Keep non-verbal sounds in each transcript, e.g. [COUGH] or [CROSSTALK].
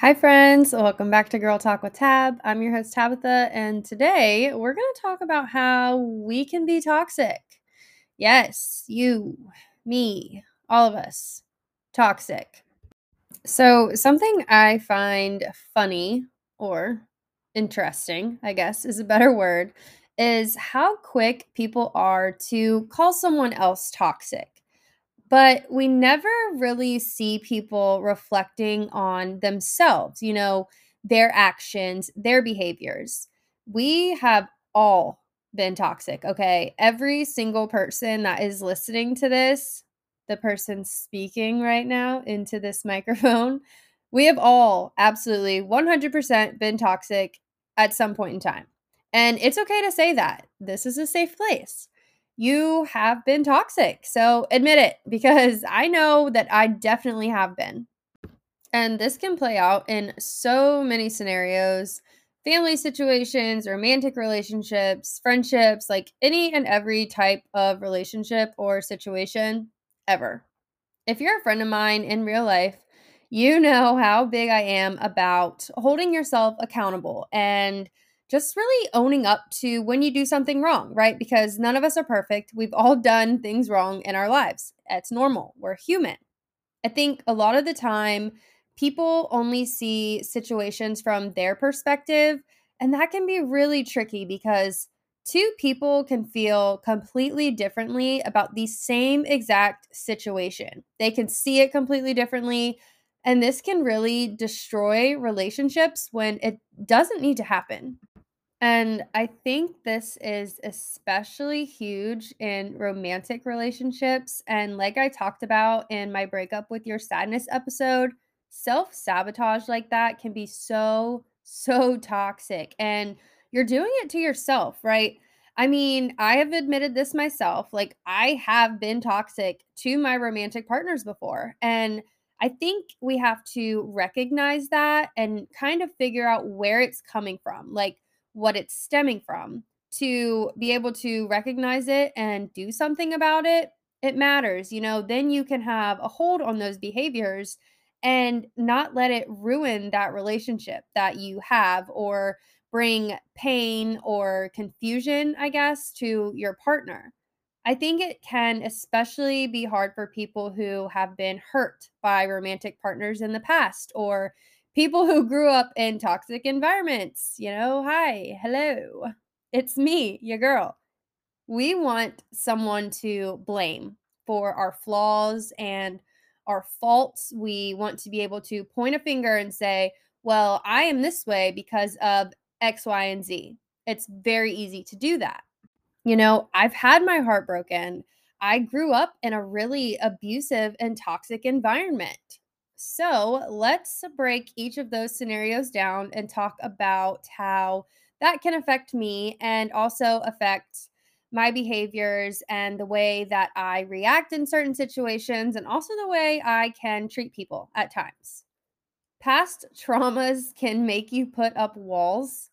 Hi, friends. Welcome back to Girl Talk with Tab. I'm your host, Tabitha, and today we're going to talk about how we can be toxic. Yes, you, me, all of us, toxic. So, something I find funny or interesting, I guess is a better word, is how quick people are to call someone else toxic but we never really see people reflecting on themselves, you know, their actions, their behaviors. We have all been toxic, okay? Every single person that is listening to this, the person speaking right now into this [LAUGHS] microphone, we have all absolutely 100% been toxic at some point in time. And it's okay to say that. This is a safe place you have been toxic. So admit it because [LAUGHS] I know that I definitely have been. And this can play out in so many scenarios family situations, romantic relationships, friendships, like any and every type of relationship or situation ever. If you're a friend of mine in real life, you know how big I am about holding yourself accountable and just really owning up to when you do something wrong, right? Because none of us are perfect. We've all done things wrong in our lives. It's normal. We're human. I think a lot of the time, people only see situations from their perspective, and that can be really tricky because two people can feel completely differently about the same exact situation. They can see it completely differently, and this can really destroy relationships when it doesn't need to happen. And I think this is especially huge in romantic relationships. And like I talked about in my breakup with your sadness episode, self sabotage like that can be so, so [LAUGHS] toxic. And you're doing it to yourself, right? I mean, I have admitted this myself. Like, I have been toxic to my romantic partners before. And I think we have to recognize that and kind of figure out where it's coming from. Like, what it's stemming from. To be able to recognize it and do something about it it matters you know then you can have a hold on those behaviors and not let it ruin that relationship that you have or bring pain or confusion i guess to your partner. I think it can especially be hard for people who have been hurt by romantic partners in the past or people who grew up in toxic environments. You know, hi, hello, it's me, your girl. We want someone to blame for our flaws and our faults. We want to be able to point a finger and say, well, I am this way because of X, Y, and Z. It's very easy to do that. You know, I've had my heart broken. I grew up in a really abusive and toxic environment. So let's break each of those scenarios down and talk about how that can affect me and also affect my behaviors and the way that I react in certain situations and also the way I can treat people at times. Past traumas can make you put up walls.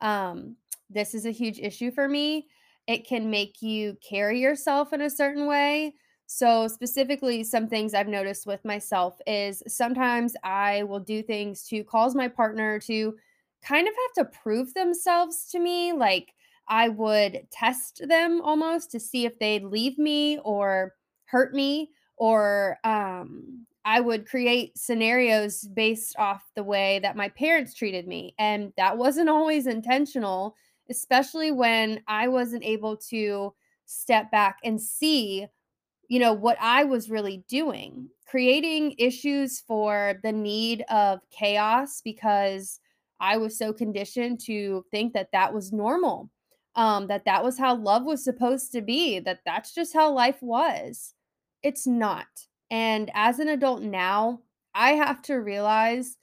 Um, this is a huge issue for me. It can make you carry yourself in a certain way so, specifically, some things I've noticed with myself is sometimes I will do things to cause my partner to kind of have to prove themselves to me. Like, I would test them almost to see if they'd leave me or hurt me, or um, I would create scenarios based off the way that my parents treated me. And that wasn't always intentional, especially when I wasn't able to step back and see you know, what I was really doing, creating issues for the need of chaos because I was so conditioned to think that that was normal, um, that that was how love was supposed to be, that that's just how life was. It's not. And as an adult now, I have to realize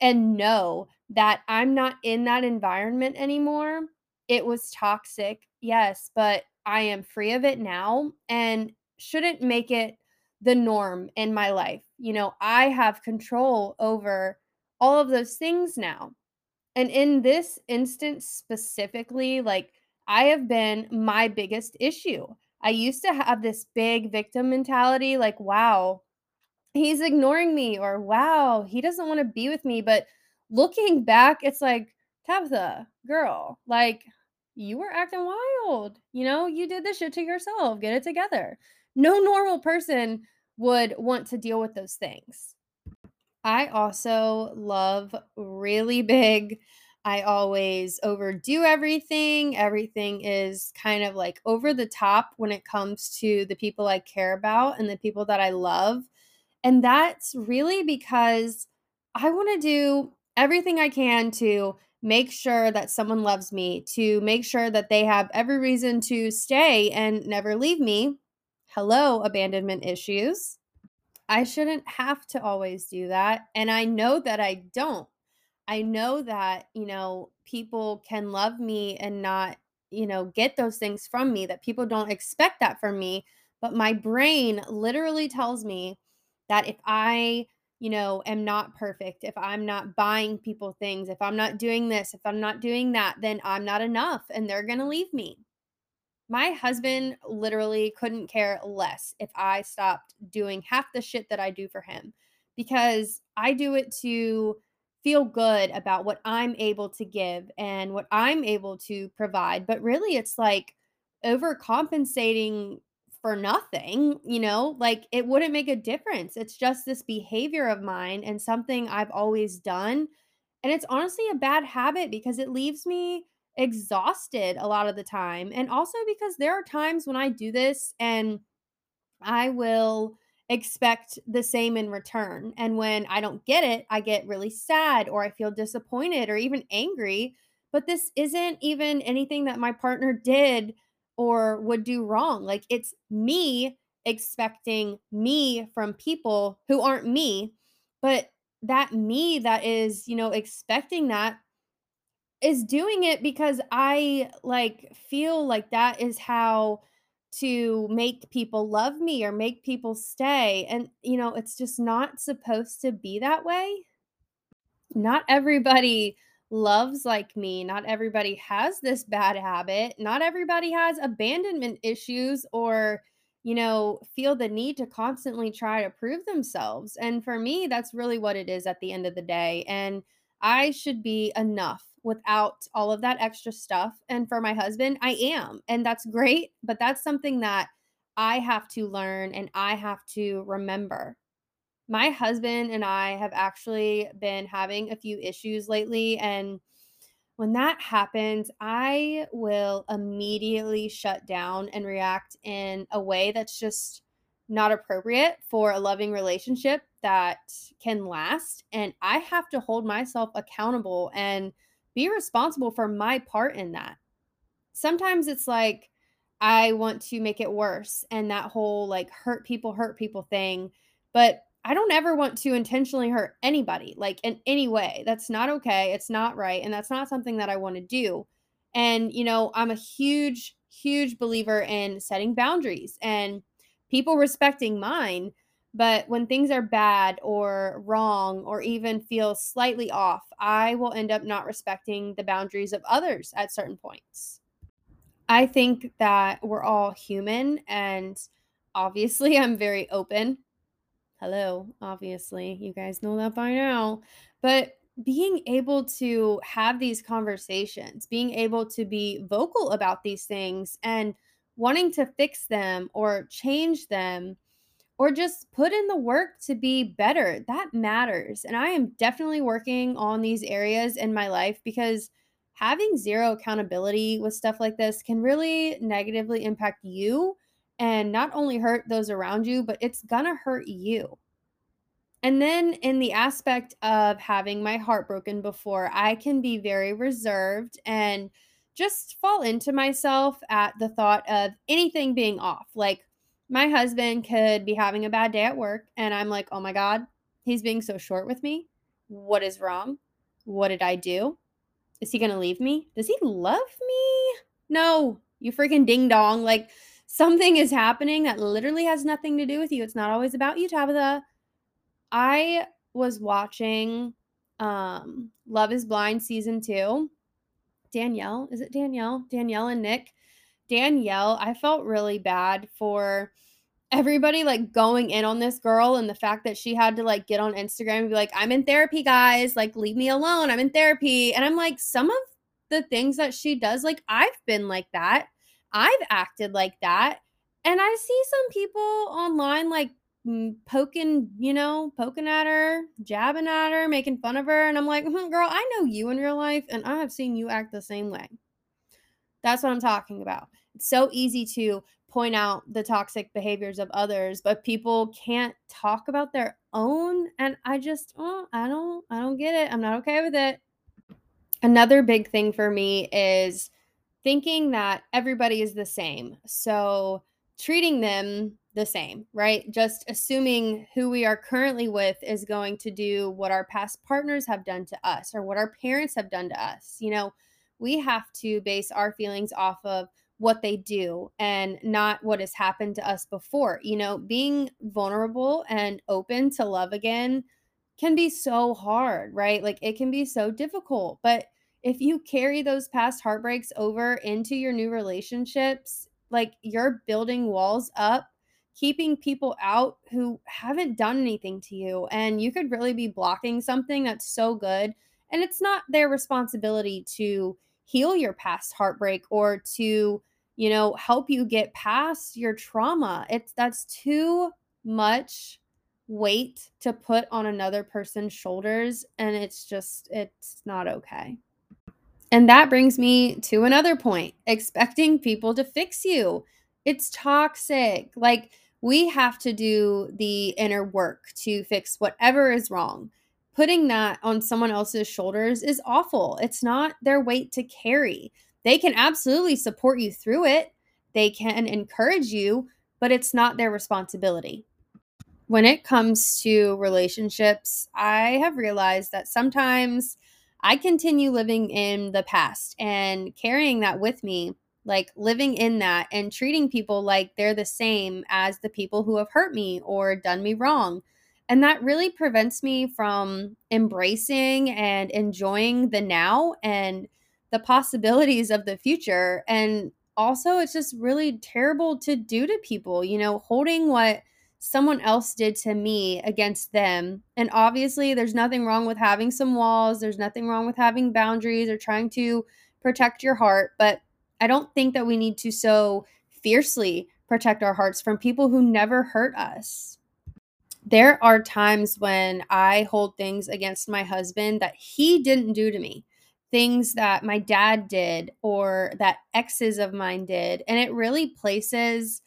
and know that I'm not in that environment anymore. It was toxic, yes, but I am free of it now. And shouldn't make it the norm in my life. You know, I have control over all of those things now. And in this instance specifically, like I have been my biggest issue. I used to have this big victim mentality like, wow, he's ignoring me, or wow, he doesn't want to be with me. But looking back, it's like, Tabitha, girl, like, you were acting wild. You know, you did this shit to yourself. Get it together. No normal person would want to deal with those things. I also love really big. I always overdo everything. Everything is kind of like over the top when it comes to the people I care about and the people that I love. And that's really because I want to do everything I can to make sure that someone loves me, to make sure that they have every reason to stay and never leave me. Hello, abandonment issues. I shouldn't have to always do that. And I know that I don't. I know that, you know, people can love me and not, you know, get those things from me, that people don't expect that from me. But my brain literally tells me that if I, you know, am not perfect, if I'm not buying people things, if I'm not doing this, if I'm not doing that, then I'm not enough and they're going to leave me. My husband literally couldn't care less if I stopped doing half the shit that I do for him because I do it to feel good about what I'm able to give and what I'm able to provide. But really, it's like overcompensating for nothing, you know, like it wouldn't make a difference. It's just this behavior of mine and something I've always done. And it's honestly a bad habit because it leaves me exhausted a lot of the time. And also because there are times when I do this and I will expect the same in return. And when I don't get it, I get really sad or I feel disappointed or even angry. But this isn't even anything that my partner did or would do wrong. Like it's me expecting me from people who aren't me. But that me that is, you know, expecting that is doing it because I like feel like that is how to make people love me or make people stay. And, you know, it's just not supposed to be that way. Not everybody loves like me. Not everybody has this bad habit. Not everybody has abandonment issues or, you know, feel the need to constantly try to prove themselves. And for me, that's really what it is at the end of the day. And I should be enough without all of that extra stuff. And for my husband, I am. And that's great. But that's something that I have to learn and I have to remember. My husband and I have actually been having a few issues lately. And when that happens, I will immediately shut down and react in a way that's just not appropriate for a loving relationship that can last. And I have to hold myself accountable and be responsible for my part in that. Sometimes it's like I want to make it worse and that whole like hurt people, hurt people thing. But I don't ever want to intentionally hurt anybody, like in any way. That's not okay. It's not right. And that's not something that I want to do. And, you know, I'm a huge, huge believer in setting boundaries and people respecting mine. But when things are bad or wrong or even feel slightly off, I will end up not respecting the boundaries of others at certain points. I think that we're all human, and obviously, [LAUGHS] I'm very open. Hello, obviously, you guys know that by now. But being able to have these conversations, being able to be vocal about these things and wanting to fix them or change them or just put in the work to be better. That matters. And I am definitely working on these areas in my life because having zero accountability with stuff like this can really negatively impact you and not only hurt those around you, but it's gonna hurt you. And then in the aspect of having my heart broken before, I can be very reserved and just fall into myself at the thought of anything being off. Like my husband could be having a bad day at work, and I'm like, oh my God, he's being so short with me. What is wrong? What did I do? Is he going to leave me? Does he love me? No, you freaking ding dong. Like something is happening that literally has nothing to do with you. It's not always about you, Tabitha. I was watching um Love is Blind season 2. Danielle, is it Danielle? Danielle and Nick. Danielle, I felt really bad for everybody like going in on this girl and the fact that she had to like get on Instagram and be like, I'm in therapy, guys. Like, leave me alone. I'm in therapy. And I'm like, some of the things that she does, like, I've been like that. I've acted like that. And I see some people online like poking, you know, poking at her, jabbing at her, making fun of her. And I'm like, hmm, girl, I know you in real life and I have seen you act the same way. That's what I'm talking about. It's so easy to point out the toxic behaviors of others, but people can't talk about their own. And I just, oh, I don't, I don't get it. I'm not okay with it. Another big thing for me is thinking that everybody is the same. So treating them the same, right? Just assuming who we are currently with is going to do what our past partners have done to us or what our parents have done to us. You know, we have to base our feelings off of what they do and not what has happened to us before. You know, being vulnerable and open to love again can be so hard, right? Like it can be so difficult. But if you carry those past heartbreaks over into your new relationships, like you're building walls up keeping people out who haven't done anything to you and you could really be blocking something that's so good and it's not their responsibility to heal your past heartbreak or to you know help you get past your trauma. It's that's too much weight to put on another person's shoulders and it's just it's not okay. And that brings me to another point expecting people to fix you. It's toxic. Like we have to do the inner work to fix whatever is wrong. Putting that on someone else's shoulders is awful. It's not their weight to carry. They can absolutely support you through it, they can encourage you, but it's not their responsibility. When it comes to relationships, I have realized that sometimes I continue living in the past and carrying that with me like living in that and treating people like they're the same as the people who have hurt me or done me wrong. And that really prevents me from embracing and enjoying the now and the possibilities of the future. And also, it's just really terrible to do to people, you know, holding what someone else did to me against them. And obviously, there's nothing wrong with having some walls, there's nothing wrong with having boundaries or trying to protect your heart. But I don't think that we need to so fiercely protect our hearts from people who never hurt us. There are times when I hold things against my husband that he didn't do to me, things that my dad did or that exes of mine did. And it really places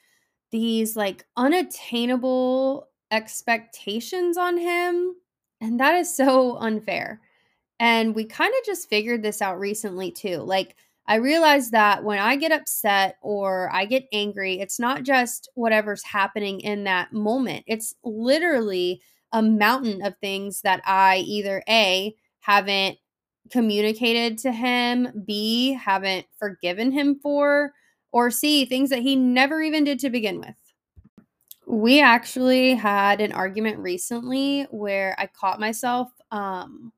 these like unattainable expectations on him. And that is so [LAUGHS] unfair. And we kind of just figured this out recently too. Like, I realize that when I get upset or I get angry, it's not just whatever's happening in that moment. It's literally a mountain of things that I either A, haven't communicated to him, B, haven't forgiven him for, or C, things that he never even did to begin with. We actually had an argument recently where I caught myself um,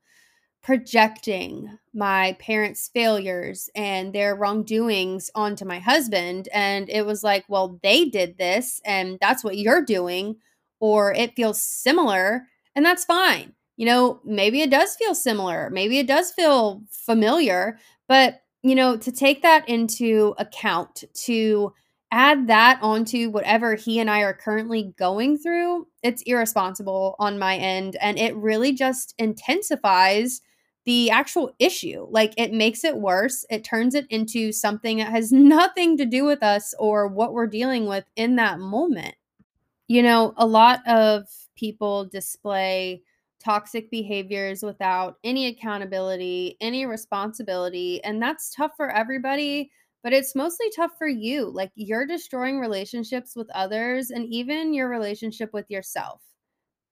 projecting my parents' failures and their wrongdoings onto my husband. And it was like, well, they did this and that's what you're doing, or it feels similar, and that's fine. You know, maybe it does feel similar, maybe it does feel familiar, but, you know, to take that into account, to add that onto whatever he and I are currently going through, it's irresponsible on my end. And it really just intensifies the actual issue. Like it makes it worse. It turns it into something that has [LAUGHS] nothing to do with us or what we're dealing with in that moment. You know, a lot of people display toxic behaviors without any accountability, any responsibility, and that's tough for everybody, but it's mostly tough for you. Like you're destroying relationships with others and even your relationship with yourself.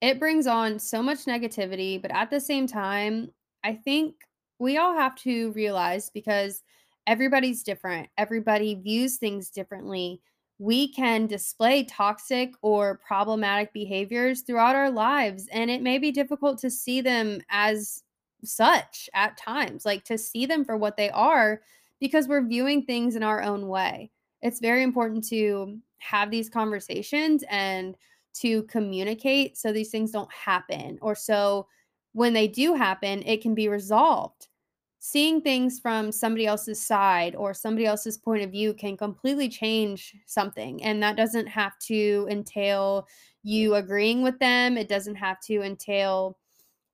It brings on so much negativity, but at the same time, I think we all have to realize because everybody's different, everybody views things differently. We can display toxic or problematic behaviors throughout our lives, and it may be difficult to see them as such at times, like to see them for what they are, because we're viewing things in our own way. It's very important to have these conversations and to communicate so these things don't happen or so when they do happen, it can be resolved. Seeing things from somebody else's side or somebody else's point of view can completely change something. And that doesn't have to entail you agreeing with them, it doesn't have to entail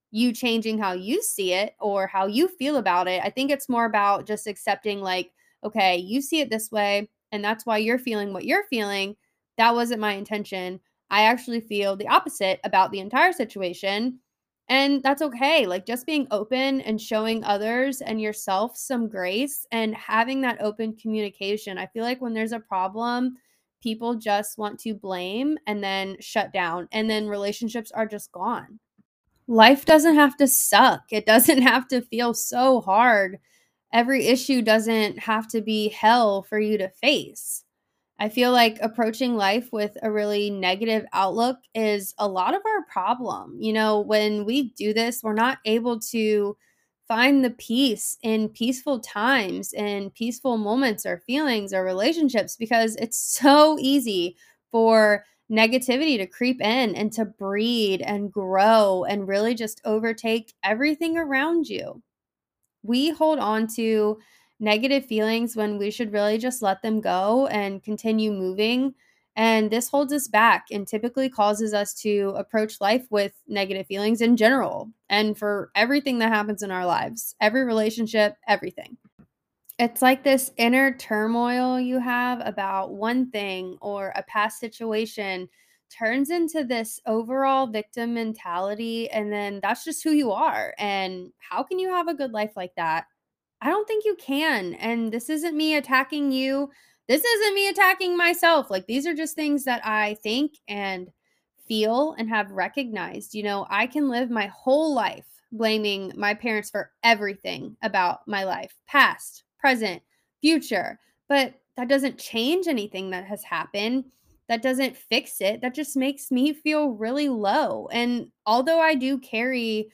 you changing how you see it or how you feel about it. I think it's more about just accepting, like, okay, you see it this way, and that's why you're feeling what you're feeling. That wasn't my intention. I actually feel the opposite about the entire situation. And that's okay. Like just being open and showing others and yourself some grace and having that open communication. I feel like when there's a problem, people just want to blame and then shut down, and then relationships are just gone. Life doesn't have to suck, it doesn't [LAUGHS] have to feel so hard. Every issue doesn't have to be hell for you to face. I feel like approaching life with a really negative outlook is a lot of our problem. You know, when we do this, we're not able to find the peace in peaceful times and peaceful moments or feelings or relationships because it's so easy for negativity to creep in and to breed and grow and really just overtake everything around you. We hold on to negative feelings when we should really just let them go and continue moving. And this holds us back and typically causes us to approach life with negative feelings in general and for everything that happens in our lives, every relationship, everything. It's like this inner turmoil you have about one thing or a past situation turns into this overall victim mentality. And then that's just who you are. And how can you have a good life like that? I don't think you can. And this isn't me attacking you. This isn't me attacking myself. Like these are just things that I think and feel and have recognized. You know, I can live my whole life blaming my parents for everything about my life, past, present, future. But that doesn't change anything that has happened. That doesn't fix it. That just makes me feel really low. And although I do carry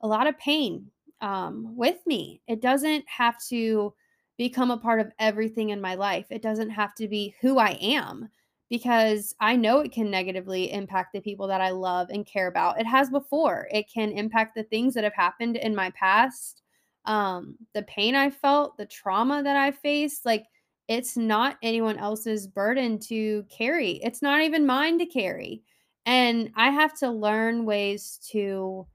a lot of pain um, with me. It doesn't have to become a part of everything in my life. It doesn't have to be who I am because I know it can negatively impact the people that I love and care about. It has before. It can impact the things that have happened in my past, um, the pain I felt, the trauma that I faced. Like, it's not anyone else's burden to carry. It's not even mine to carry. And I have to learn ways to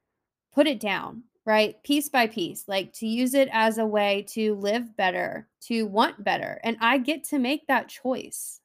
put it down right? Piece by piece, like to use it as a way to live better, to want better. And I get to make that choice.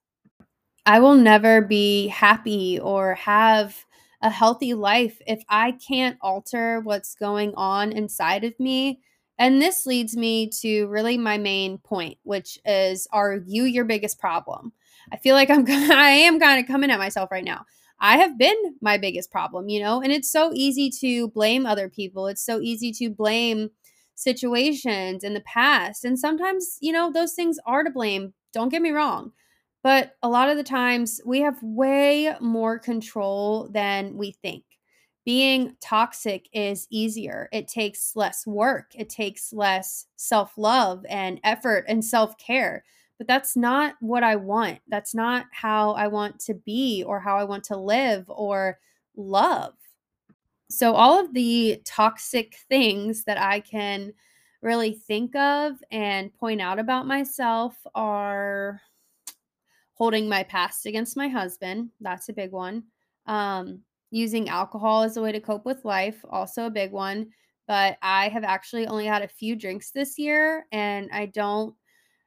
I will never be happy or have a healthy life if I can't alter what's going on inside of me. And this leads me to really my main point, which is are you your biggest problem? I feel like I'm [LAUGHS] I am kind of coming at myself right now. I have been my biggest problem, you know, and it's so easy to blame other people. It's so easy to blame situations in the past. And sometimes, you know, those things are to blame. Don't get me wrong. But a lot of the times we have way more control than we think. Being toxic is easier. It takes less work, it takes less self love and effort and self care but that's not what I want. That's not how I want to be or how I want to live or love. So, all of the toxic things that I can really think of and point out about myself are holding my past against my husband. That's a big one. Um, using alcohol as a way to cope with life, also a big one. But I have actually only had a few drinks this year, and I don't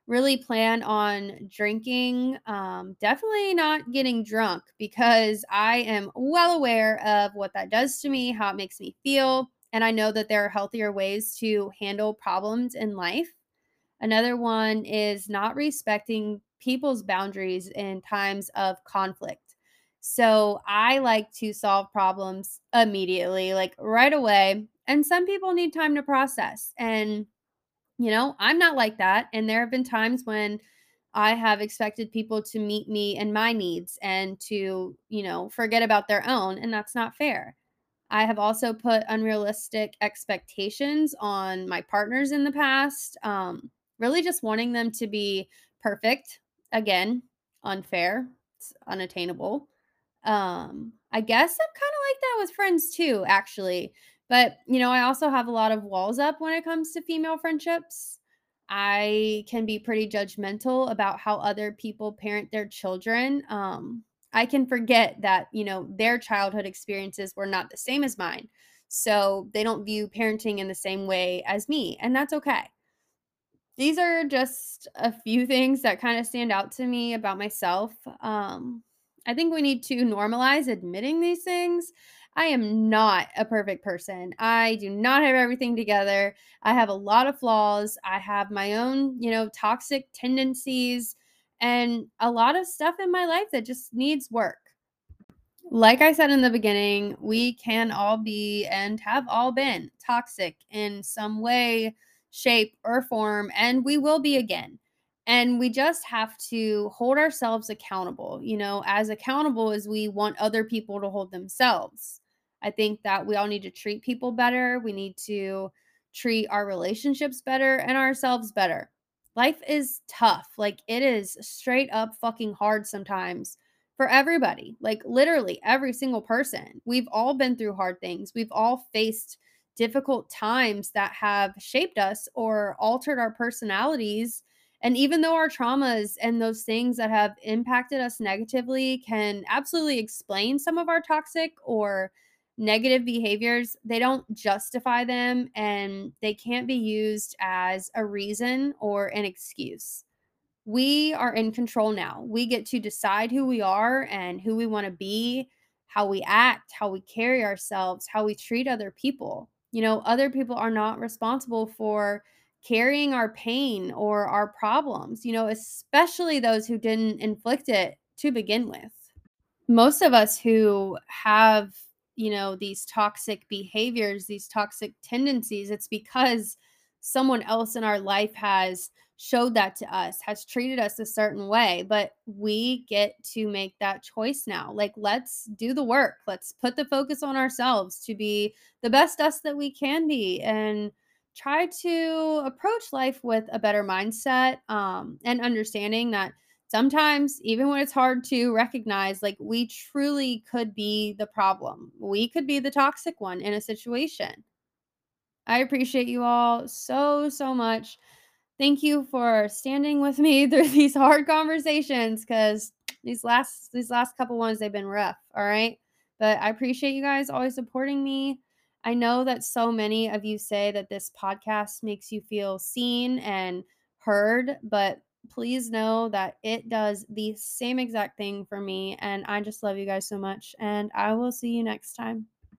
really plan on drinking. Um, definitely not getting drunk because I am well aware of what that does to me, how it makes me feel. And I know that there are healthier ways to handle problems in life. Another one is not respecting people's boundaries in times of conflict. So I like to solve problems immediately, like right away. And some people need time to process. And you know, I'm not like that. And there have been times when I have expected people to meet me and my needs and to, you know, forget about their own. And that's not fair. I have also put unrealistic expectations on my partners in the past, um, really just wanting them to be perfect. Again, unfair. just unattainable. Um, I guess I'm kind of like that with friends too, actually. But, you know, I also have a lot of walls up when it comes to female friendships. I can be pretty judgmental about how other people parent their children. Um, I can forget that, you know, their childhood experiences were not the same as mine. So they don't view parenting in the same way as me, and that's okay. These are just a few things that kind of stand out to me about myself. Um, I think we need to normalize admitting these things. I am not a perfect person. I do not have everything together. I have a lot of flaws. I have my own, you know, toxic tendencies and a lot of stuff in my life that just needs work. Like I said in the beginning, we can all be and have all been toxic in some way, shape, or form, and we will be again. And we just have to hold ourselves accountable, you know, as accountable as we want other people to hold themselves. I think that we all need to treat people better. We need to treat our relationships better and ourselves better. Life is tough. Like it is straight up fucking hard sometimes for everybody, like literally every single person. We've all been through hard things. We've all faced difficult times that have shaped us or altered our personalities. And even though our traumas and those things that have impacted us negatively can absolutely explain some of our toxic or negative behaviors, they don't justify them and they can't be used as a reason or an excuse we are in control now. We get to decide who we are and who we want to be, how we act, how we carry ourselves, how we treat other people. You know, other people are not responsible for carrying our pain or our problems, you know, especially those who didn't inflict it to begin with. Most of us who have, you know, these toxic behaviors, these toxic tendencies, it's because someone else in our life has showed that to us, has treated us a certain way, but we get to make that choice now. Like, let's do the work. Let's put the focus on ourselves to be the best us that we can be and try to approach life with a better mindset um, and understanding that sometimes, even when it's hard to recognize, like, we truly could be the problem. We could be the toxic one in a situation. I appreciate you all so, so much. Thank you for standing with me [LAUGHS] through these hard conversations cuz these last these last couple ones they've been rough, all right? But I appreciate you guys always supporting me. I know that so many of you say that this podcast makes you feel seen and heard, but please know that it does the same exact thing for me and I just love you guys so much and I will see you next time.